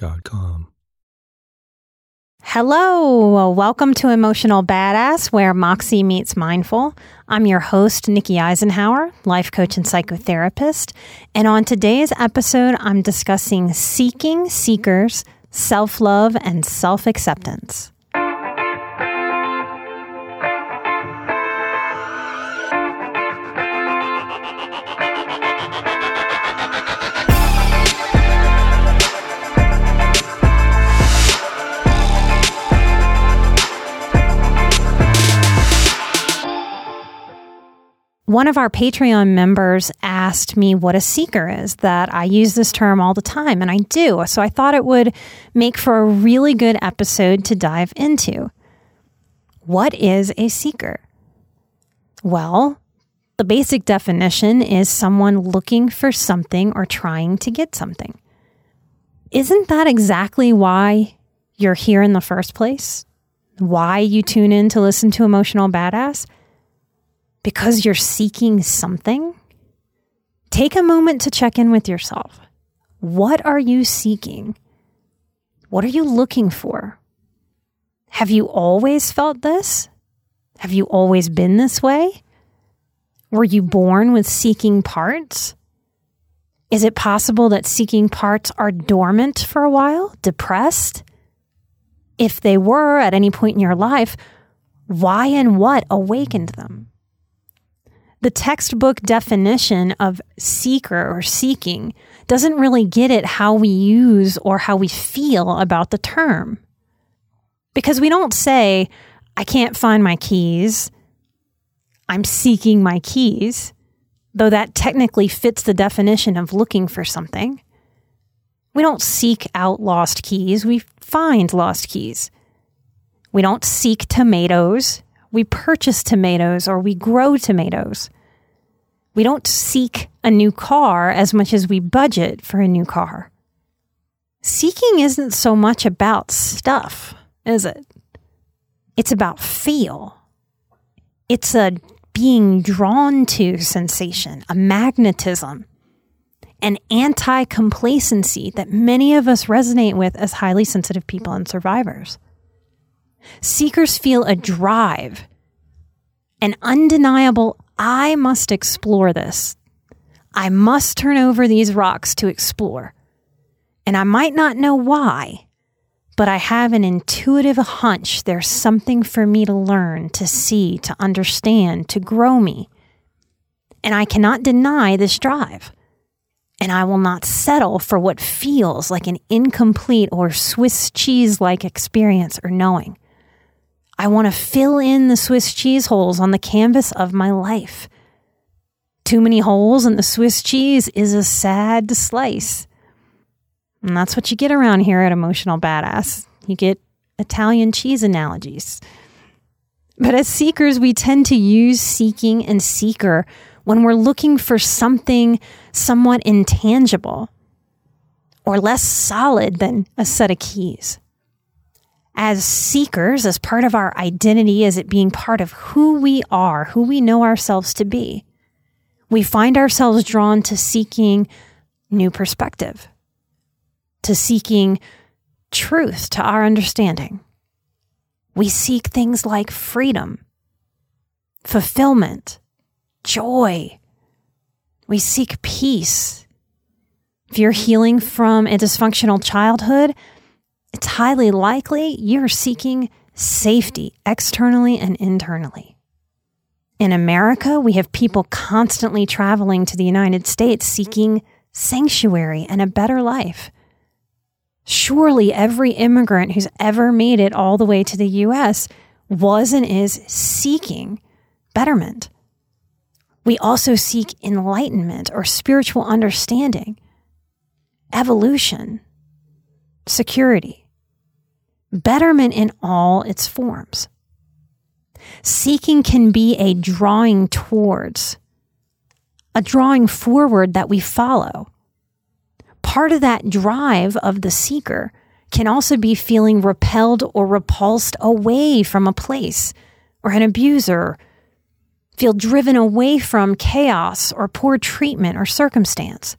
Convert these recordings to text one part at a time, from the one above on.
calmhistory.com Hello, welcome to Emotional Badass, where Moxie meets Mindful. I'm your host, Nikki Eisenhauer, life coach and psychotherapist. And on today's episode, I'm discussing seeking seekers, self love, and self acceptance. One of our Patreon members asked me what a seeker is, that I use this term all the time, and I do. So I thought it would make for a really good episode to dive into. What is a seeker? Well, the basic definition is someone looking for something or trying to get something. Isn't that exactly why you're here in the first place? Why you tune in to listen to Emotional Badass? Because you're seeking something, take a moment to check in with yourself. What are you seeking? What are you looking for? Have you always felt this? Have you always been this way? Were you born with seeking parts? Is it possible that seeking parts are dormant for a while, depressed? If they were at any point in your life, why and what awakened them? The textbook definition of seeker or seeking doesn't really get at how we use or how we feel about the term. Because we don't say, I can't find my keys, I'm seeking my keys, though that technically fits the definition of looking for something. We don't seek out lost keys, we find lost keys. We don't seek tomatoes, we purchase tomatoes or we grow tomatoes. We don't seek a new car as much as we budget for a new car. Seeking isn't so much about stuff, is it? It's about feel. It's a being drawn to sensation, a magnetism, an anti complacency that many of us resonate with as highly sensitive people and survivors. Seekers feel a drive, an undeniable I must explore this. I must turn over these rocks to explore. And I might not know why, but I have an intuitive hunch there's something for me to learn, to see, to understand, to grow me. And I cannot deny this drive. And I will not settle for what feels like an incomplete or Swiss cheese like experience or knowing. I want to fill in the Swiss cheese holes on the canvas of my life. Too many holes in the Swiss cheese is a sad slice. And that's what you get around here at Emotional Badass. You get Italian cheese analogies. But as seekers, we tend to use seeking and seeker when we're looking for something somewhat intangible or less solid than a set of keys as seekers, as part of our identity, as it being part of who we are, who we know ourselves to be, we find ourselves drawn to seeking new perspective, to seeking truth to our understanding. We seek things like freedom, fulfillment, joy. We seek peace, If you're healing from a dysfunctional childhood, it's highly likely you're seeking safety externally and internally. In America, we have people constantly traveling to the United States seeking sanctuary and a better life. Surely every immigrant who's ever made it all the way to the US was and is seeking betterment. We also seek enlightenment or spiritual understanding, evolution, security, betterment in all its forms. Seeking can be a drawing towards, a drawing forward that we follow. Part of that drive of the seeker can also be feeling repelled or repulsed away from a place or an abuser, feel driven away from chaos or poor treatment or circumstance,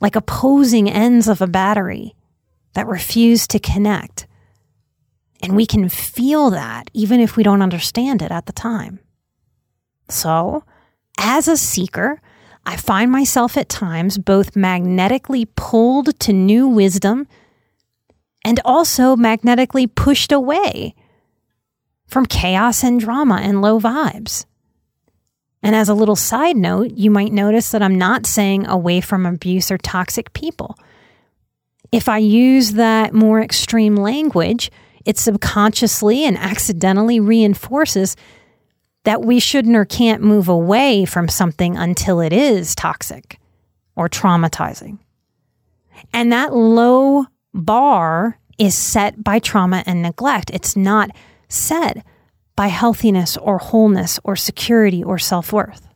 like opposing ends of a battery that refuse to connect. And we can feel that even if we don't understand it at the time. So, as a seeker, I find myself at times both magnetically pulled to new wisdom and also magnetically pushed away from chaos and drama and low vibes. And as a little side note, you might notice that I'm not saying away from abuse or toxic people. If I use that more extreme language, it subconsciously and accidentally reinforces that we shouldn't or can't move away from something until it is toxic or traumatizing. And that low bar is set by trauma and neglect. It's not set by healthiness or wholeness or security or self worth.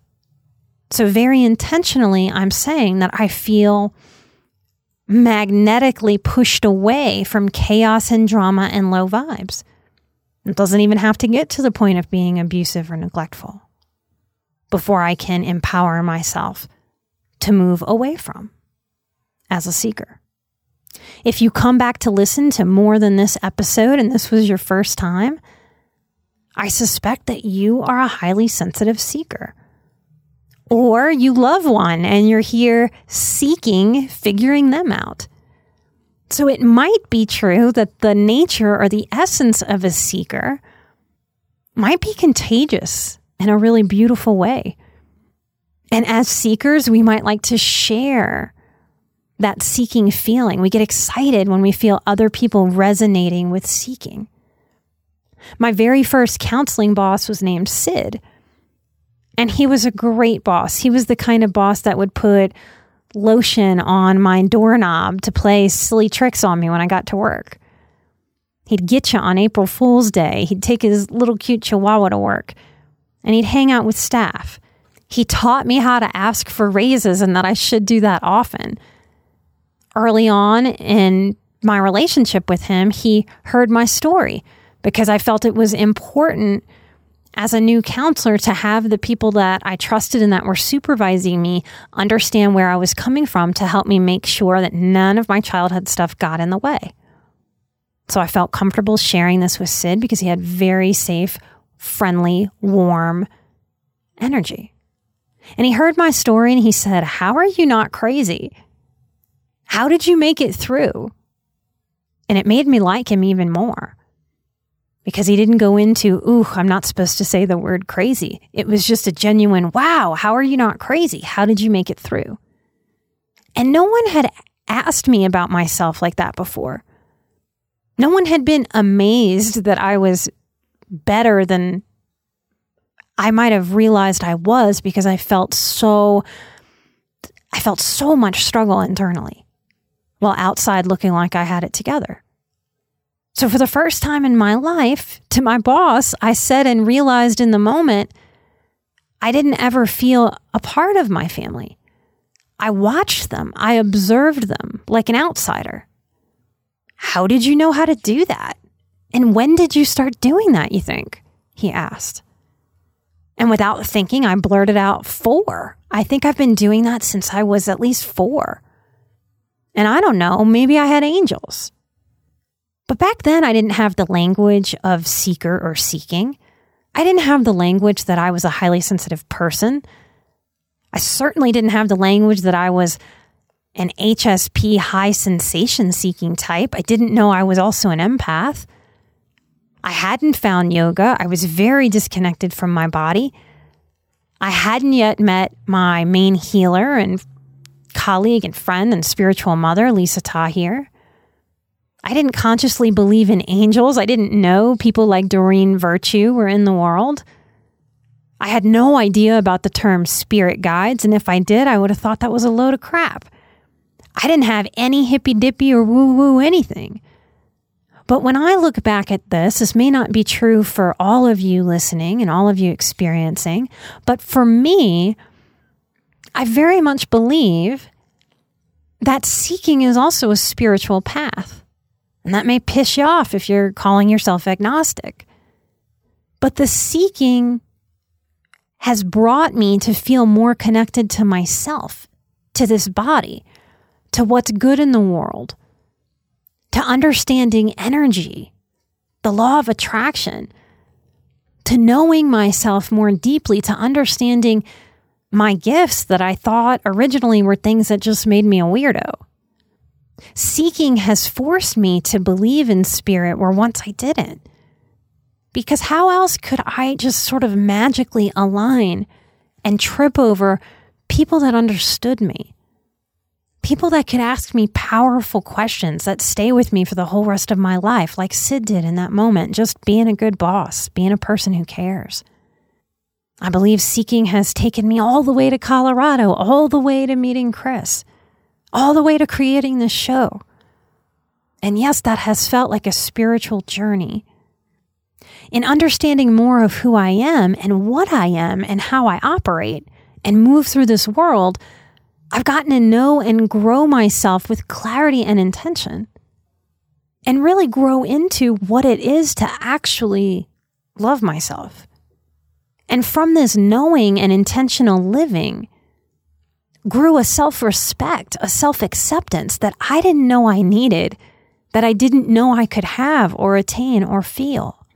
So, very intentionally, I'm saying that I feel magnetically pushed away from chaos and drama and low vibes. It doesn't even have to get to the point of being abusive or neglectful before I can empower myself to move away from as a seeker. If you come back to listen to more than this episode and this was your first time, I suspect that you are a highly sensitive seeker. Or you love one and you're here seeking, figuring them out. So it might be true that the nature or the essence of a seeker might be contagious in a really beautiful way. And as seekers, we might like to share that seeking feeling. We get excited when we feel other people resonating with seeking. My very first counseling boss was named Sid. And he was a great boss. He was the kind of boss that would put lotion on my doorknob to play silly tricks on me when I got to work. He'd get you on April Fool's Day. He'd take his little cute chihuahua to work and he'd hang out with staff. He taught me how to ask for raises and that I should do that often. Early on in my relationship with him, he heard my story because I felt it was important as a new counselor to have the people that I trusted and that were supervising me understand where I was coming from to help me make sure that none of my childhood stuff got in the way. So I felt comfortable sharing this with Sid because he had very safe, friendly, warm energy. And he heard my story and he said, How are you not crazy? How did you make it through? And it made me like him even more because he didn't go into, ooh, I'm not supposed to say the word crazy. It was just a genuine, wow, how are you not crazy? How did you make it through? And no one had asked me about myself like that before. No one had been amazed that I was better than I might have realized I was because I felt so I felt so much struggle internally while outside looking like I had it together. So, for the first time in my life, to my boss, I said and realized in the moment, I didn't ever feel a part of my family. I watched them, I observed them like an outsider. How did you know how to do that? And when did you start doing that, you think? He asked. And without thinking, I blurted out, Four. I think I've been doing that since I was at least four. And I don't know, maybe I had angels. But back then, I didn't have the language of seeker or seeking. I didn't have the language that I was a highly sensitive person. I certainly didn't have the language that I was an HSP high sensation seeking type. I didn't know I was also an empath. I hadn't found yoga. I was very disconnected from my body. I hadn't yet met my main healer and colleague and friend and spiritual mother, Lisa Tahir. I didn't consciously believe in angels. I didn't know people like Doreen Virtue were in the world. I had no idea about the term spirit guides, and if I did, I would have thought that was a load of crap. I didn't have any hippy dippy or woo woo anything. But when I look back at this, this may not be true for all of you listening and all of you experiencing, but for me, I very much believe that seeking is also a spiritual path. And that may piss you off if you're calling yourself agnostic. But the seeking has brought me to feel more connected to myself, to this body, to what's good in the world, to understanding energy, the law of attraction, to knowing myself more deeply, to understanding my gifts that I thought originally were things that just made me a weirdo. Seeking has forced me to believe in spirit where once I didn't. Because how else could I just sort of magically align and trip over people that understood me? People that could ask me powerful questions that stay with me for the whole rest of my life, like Sid did in that moment, just being a good boss, being a person who cares. I believe seeking has taken me all the way to Colorado, all the way to meeting Chris, all the way to creating this show. And yes, that has felt like a spiritual journey. In understanding more of who I am and what I am and how I operate and move through this world, I've gotten to know and grow myself with clarity and intention and really grow into what it is to actually love myself and from this knowing and intentional living grew a self respect, a self acceptance that I didn't know I needed, that I didn't know I could have or attain or feel.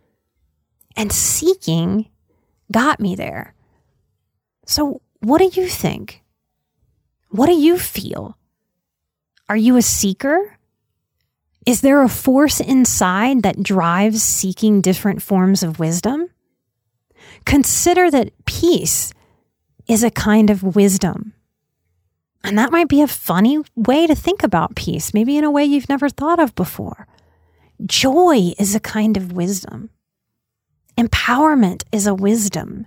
And seeking got me there. So, what do you think? What do you feel? Are you a seeker? Is there a force inside that drives seeking different forms of wisdom? Consider that peace is a kind of wisdom. And that might be a funny way to think about peace, maybe in a way you've never thought of before. Joy is a kind of wisdom. Empowerment is a wisdom.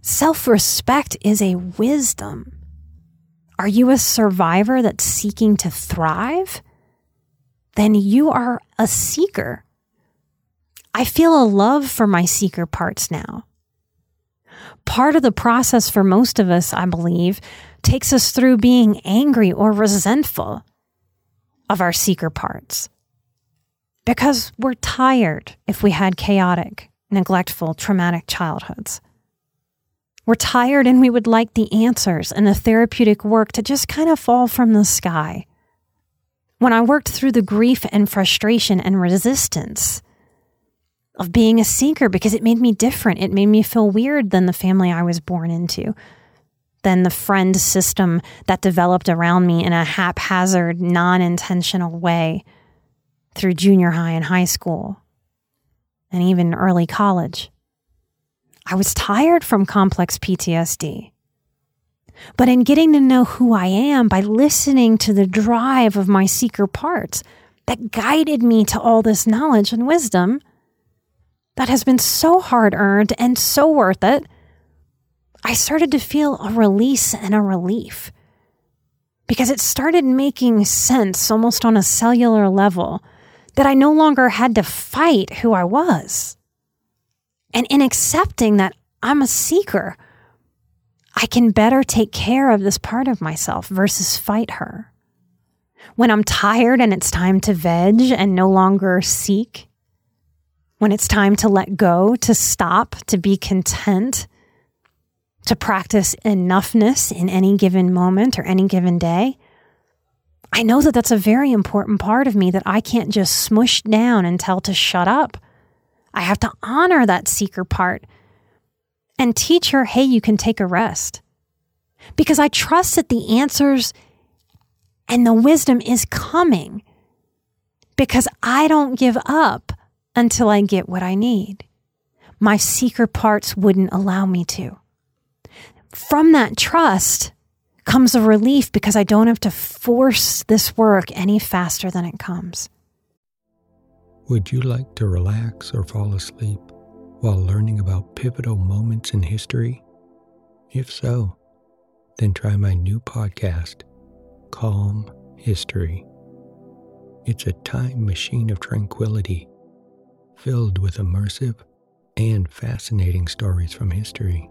Self respect is a wisdom. Are you a survivor that's seeking to thrive? Then you are a seeker. I feel a love for my seeker parts now part of the process for most of us, I believe, takes us through being angry or resentful of our seeker parts. Because we're tired if we had chaotic, neglectful, traumatic childhoods. We're tired and we would like the answers and the therapeutic work to just kind of fall from the sky. When I worked through the grief and frustration and resistance of being a seeker because it made me different. It made me feel weird than the family I was born into, than the friend system that developed around me in a haphazard, non intentional way through junior high and high school and even early college. I was tired from complex PTSD. But in getting to know who I am by listening to the drive of my seeker parts that guided me to all this knowledge and wisdom, that has been so hard earned and so worth it, I started to feel a release and a relief because it started making sense almost on a cellular level that I no longer had to fight who I was. And in accepting that I'm a seeker, I can better take care of this part of myself versus fight her. When I'm tired and it's time to veg and no longer seek, when it's time to let go, to stop, to be content, to practice enoughness in any given moment or any given day. I know that that's a very important part of me that I can't just smush down and tell to shut up. I have to honor that seeker part and teach her, hey, you can take a rest. Because I trust that the answers And the wisdom is coming because I don't give up until I get what I need. My seeker parts wouldn't allow me to. From that trust comes a relief because I don't have to force this work any faster than it comes. Would you like to relax or fall asleep while learning about pivotal moments in history? If so, then try my new podcast, Calm History. It's a time machine of tranquility, filled with immersive and fascinating stories from history.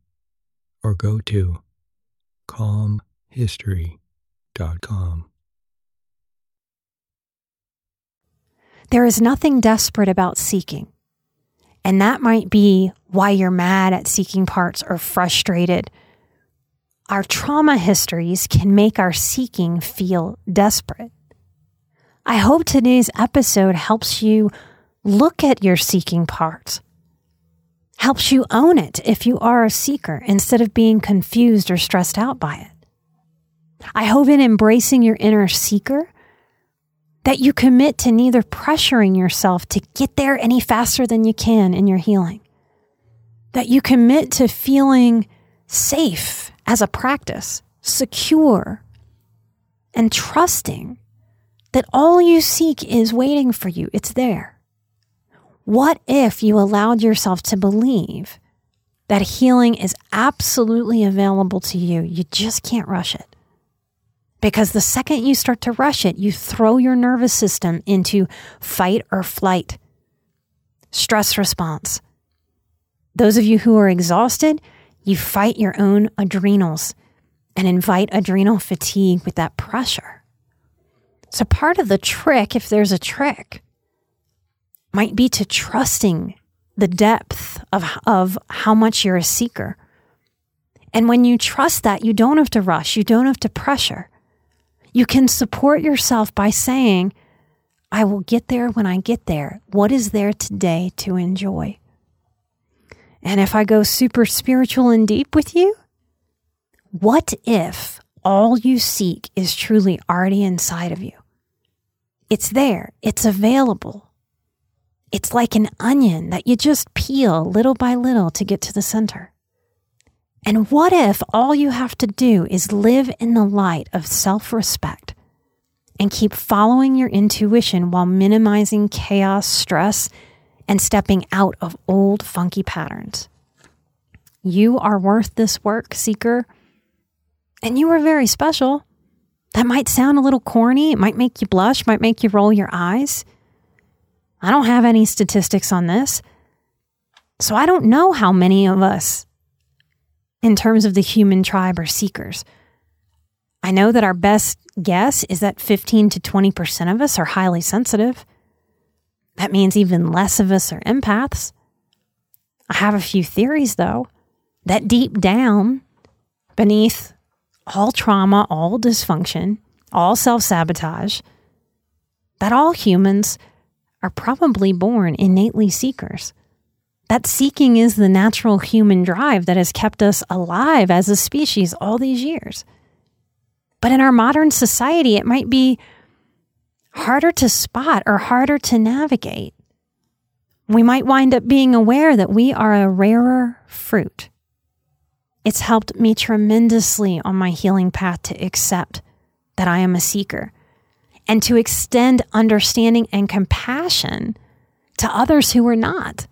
or go to calmhistory.com. There is nothing desperate about seeking. And that might be why you're mad at seeking parts or frustrated our trauma histories can make our seeking feel desperate. I hope today's episode helps you look at your seeking part, helps you own it if you are a seeker instead of being confused or stressed out by it. I hope in embracing your inner seeker that you commit to neither pressuring yourself to get there any faster than you can in your healing, that you commit to feeling safe as a practice, secure and trusting that all you seek is waiting for you. It's there. What if you allowed yourself to believe that healing is absolutely available to you? You just can't rush it. Because the second you start to rush it, you throw your nervous system into fight or flight, stress response. Those of you who are exhausted, you fight your own adrenals and invite adrenal fatigue with that pressure. So, part of the trick, if there's a trick, might be to trusting the depth of, of how much you're a seeker. And when you trust that, you don't have to rush, you don't have to pressure. You can support yourself by saying, I will get there when I get there. What is there today to enjoy? And if I go super spiritual and deep with you, what if all you seek is truly already inside of you? It's there, it's available. It's like an onion that you just peel little by little to get to the center. And what if all you have to do is live in the light of self respect and keep following your intuition while minimizing chaos, stress, and stepping out of old funky patterns. You are worth this work, seeker, and you are very special. That might sound a little corny. It might make you blush, might make you roll your eyes. I don't have any statistics on this. So I don't know how many of us, in terms of the human tribe, are seekers. I know that our best guess is that 15 to 20% of us are highly sensitive. That means even less of us are empaths. I have a few theories, though, that deep down, beneath all trauma, all dysfunction, all self sabotage, that all humans are probably born innately seekers. That seeking is the natural human drive that has kept us alive as a species all these years. But in our modern society, it might be harder to spot or harder to navigate. We might wind up being aware that we are a rarer fruit. It's helped me tremendously on my healing path to accept that I am a seeker and to extend understanding and compassion to others who are not.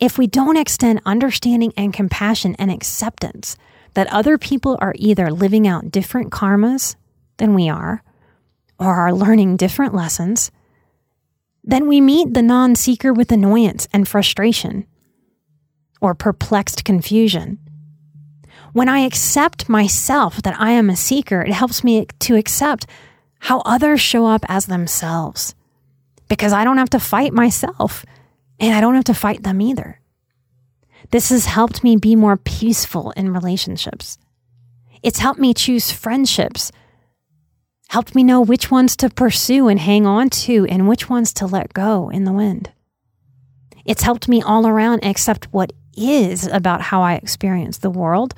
If we don't extend understanding and compassion and acceptance that other people are either living out different karmas than we are, or are learning different lessons, then we meet the non seeker with annoyance and frustration or perplexed confusion. When I accept myself that I am a seeker, it helps me to accept how others show up as themselves because I don't have to fight myself and I don't have to fight them either. This has helped me be more peaceful in relationships. It's helped me choose friendships, helped me know which ones to pursue and hang on to and which ones to let go in the wind. It's helped me all around accept what is about how I experience the world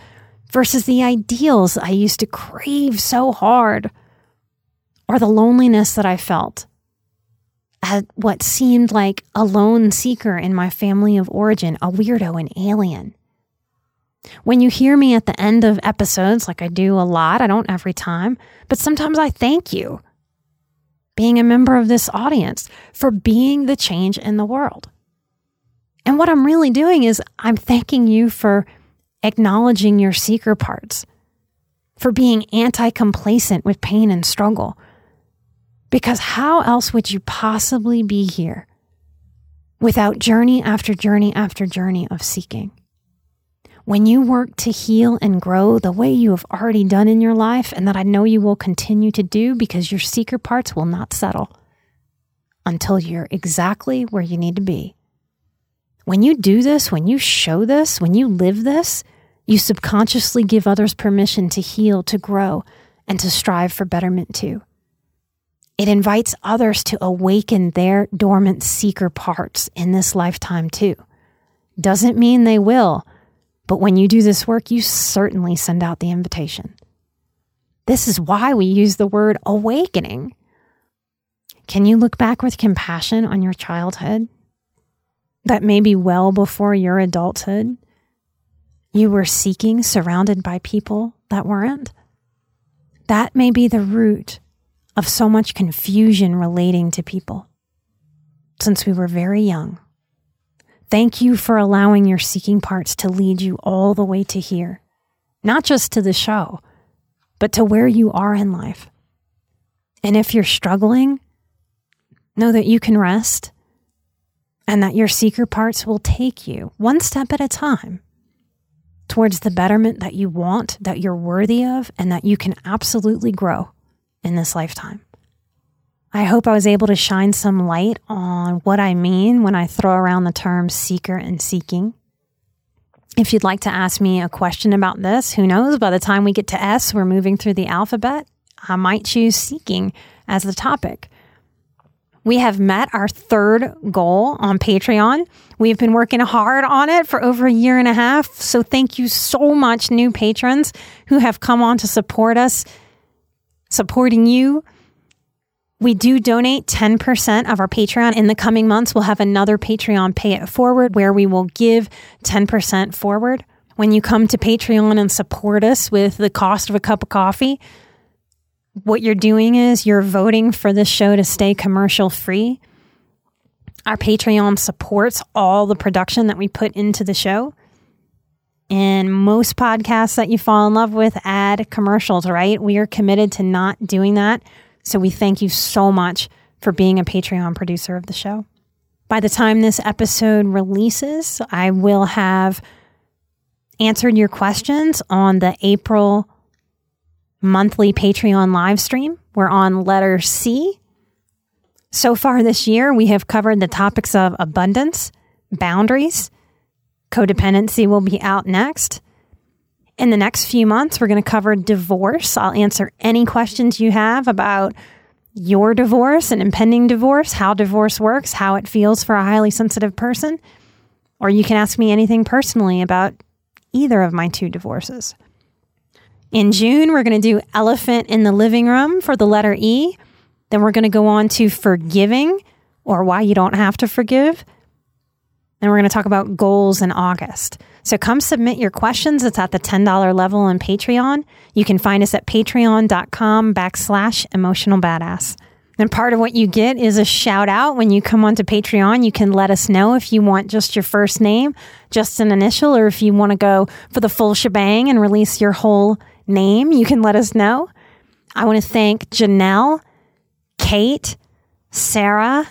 versus the ideals I used to crave so hard or the loneliness that I felt at what seemed like a lone seeker in my family of origin, a weirdo, an alien. When you hear me at the end of episodes, like I do a lot, I don't every time, but sometimes I thank you, being a member of this audience, for being the change in the world. And what I'm really doing is I'm thanking you for acknowledging your seeker parts, for being anti complacent with pain and struggle. Because how else would you possibly be here without journey after journey after journey of seeking? when you work to heal and grow the way you have already done in your life, and that I know you will continue to do because your seeker parts will not settle until you're exactly where you need to be. When you do this, when you show this, when you live this, you subconsciously give others permission to heal, to grow, and to strive for betterment too. It invites others to awaken their dormant seeker parts in this lifetime too. Doesn't mean they will but when you do this work, you certainly send out the invitation. This is why we use the word awakening. Can you look back with compassion on your childhood? That may be well before your adulthood. You were seeking, surrounded by people that weren't. That may be the root of so much confusion relating to people since we were very young. Thank you for allowing your seeking parts to lead you all the way to here, not just to the show, but to where you are in life. And if you're struggling, know that you can rest and that your seeker parts will take you one step at a time towards the betterment that you want, that you're worthy of, and that you can absolutely grow in this lifetime. I hope I was able to shine some light on what I mean when I throw around the terms seeker and seeking. If you'd like to ask me a question about this, who knows, by the time we get to S, we're moving through the alphabet. I might choose seeking as the topic. We have met our third goal on Patreon. We've been working hard on it for over a year and a half. So, thank you so much, new patrons who have come on to support us, supporting you we do donate 10% of our Patreon. In the coming months, we'll have another Patreon Pay It Forward where we will give 10% forward. When you come to Patreon and support us with the cost of a cup of coffee, what you're doing is you're voting for this show to stay commercial free. Our Patreon supports all the production that we put into the show. And most podcasts that you fall in love with add commercials, right? We are committed to not doing that. So we thank you so much for being a Patreon producer of the show. By the time this episode releases, I will have answered your questions on the April monthly Patreon live stream. We're on letter C. So far this year, we have covered the topics of abundance, boundaries, codependency will be out next. In the next few months, we're going to cover divorce. I'll answer any questions you have about your divorce and impending divorce, how divorce works, how it feels for a highly sensitive person. Or you can ask me anything personally about either of my two divorces. In June, we're going to do Elephant in the Living Room for the letter E. Then we're going to go on to Forgiving or Why You Don't Have to Forgive. Then we're going to talk about goals in August. So come submit your questions. It's at the $10 level on Patreon. You can find us at patreon.com backslash emotional badass. And part of what you get is a shout out when you come onto Patreon. You can let us know if you want just your first name, just an initial, or if you want to go for the full shebang and release your whole name, you can let us know. I want to thank Janelle, Kate, Sarah,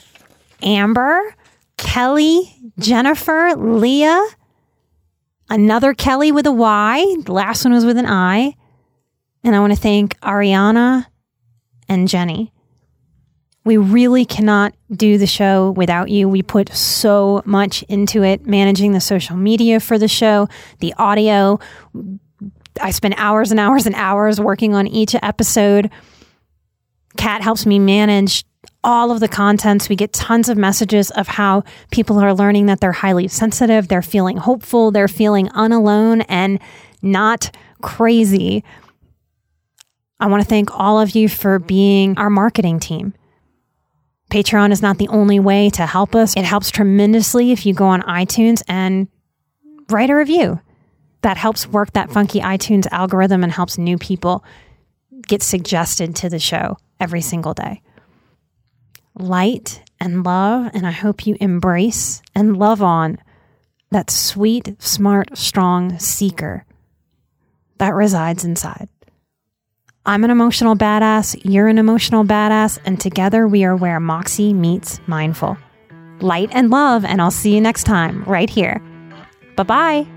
Amber, Kelly, Jennifer, Leah, another Kelly with a Y. The last one was with an I. And I want to thank Ariana and Jenny. We really cannot do the show without you. We put so much into it, managing the social media for the show, the audio. I spend hours and hours and hours working on each episode. Kat helps me manage all of the contents. We get tons of messages of how people are learning that they're highly sensitive, they're feeling hopeful, they're feeling unalone and not crazy. I want to thank all of you for being our marketing team. Patreon is not the only way to help us. It helps tremendously if you go on iTunes and write a review. That helps work that funky iTunes algorithm and helps new people get suggested to the show every single day. Light and love, and I hope you embrace and love on that sweet, smart, strong seeker that resides inside. I'm an emotional badass, you're an emotional badass, and together we are where Moxie meets mindful. Light and love, and I'll see you next time right here. Bye bye.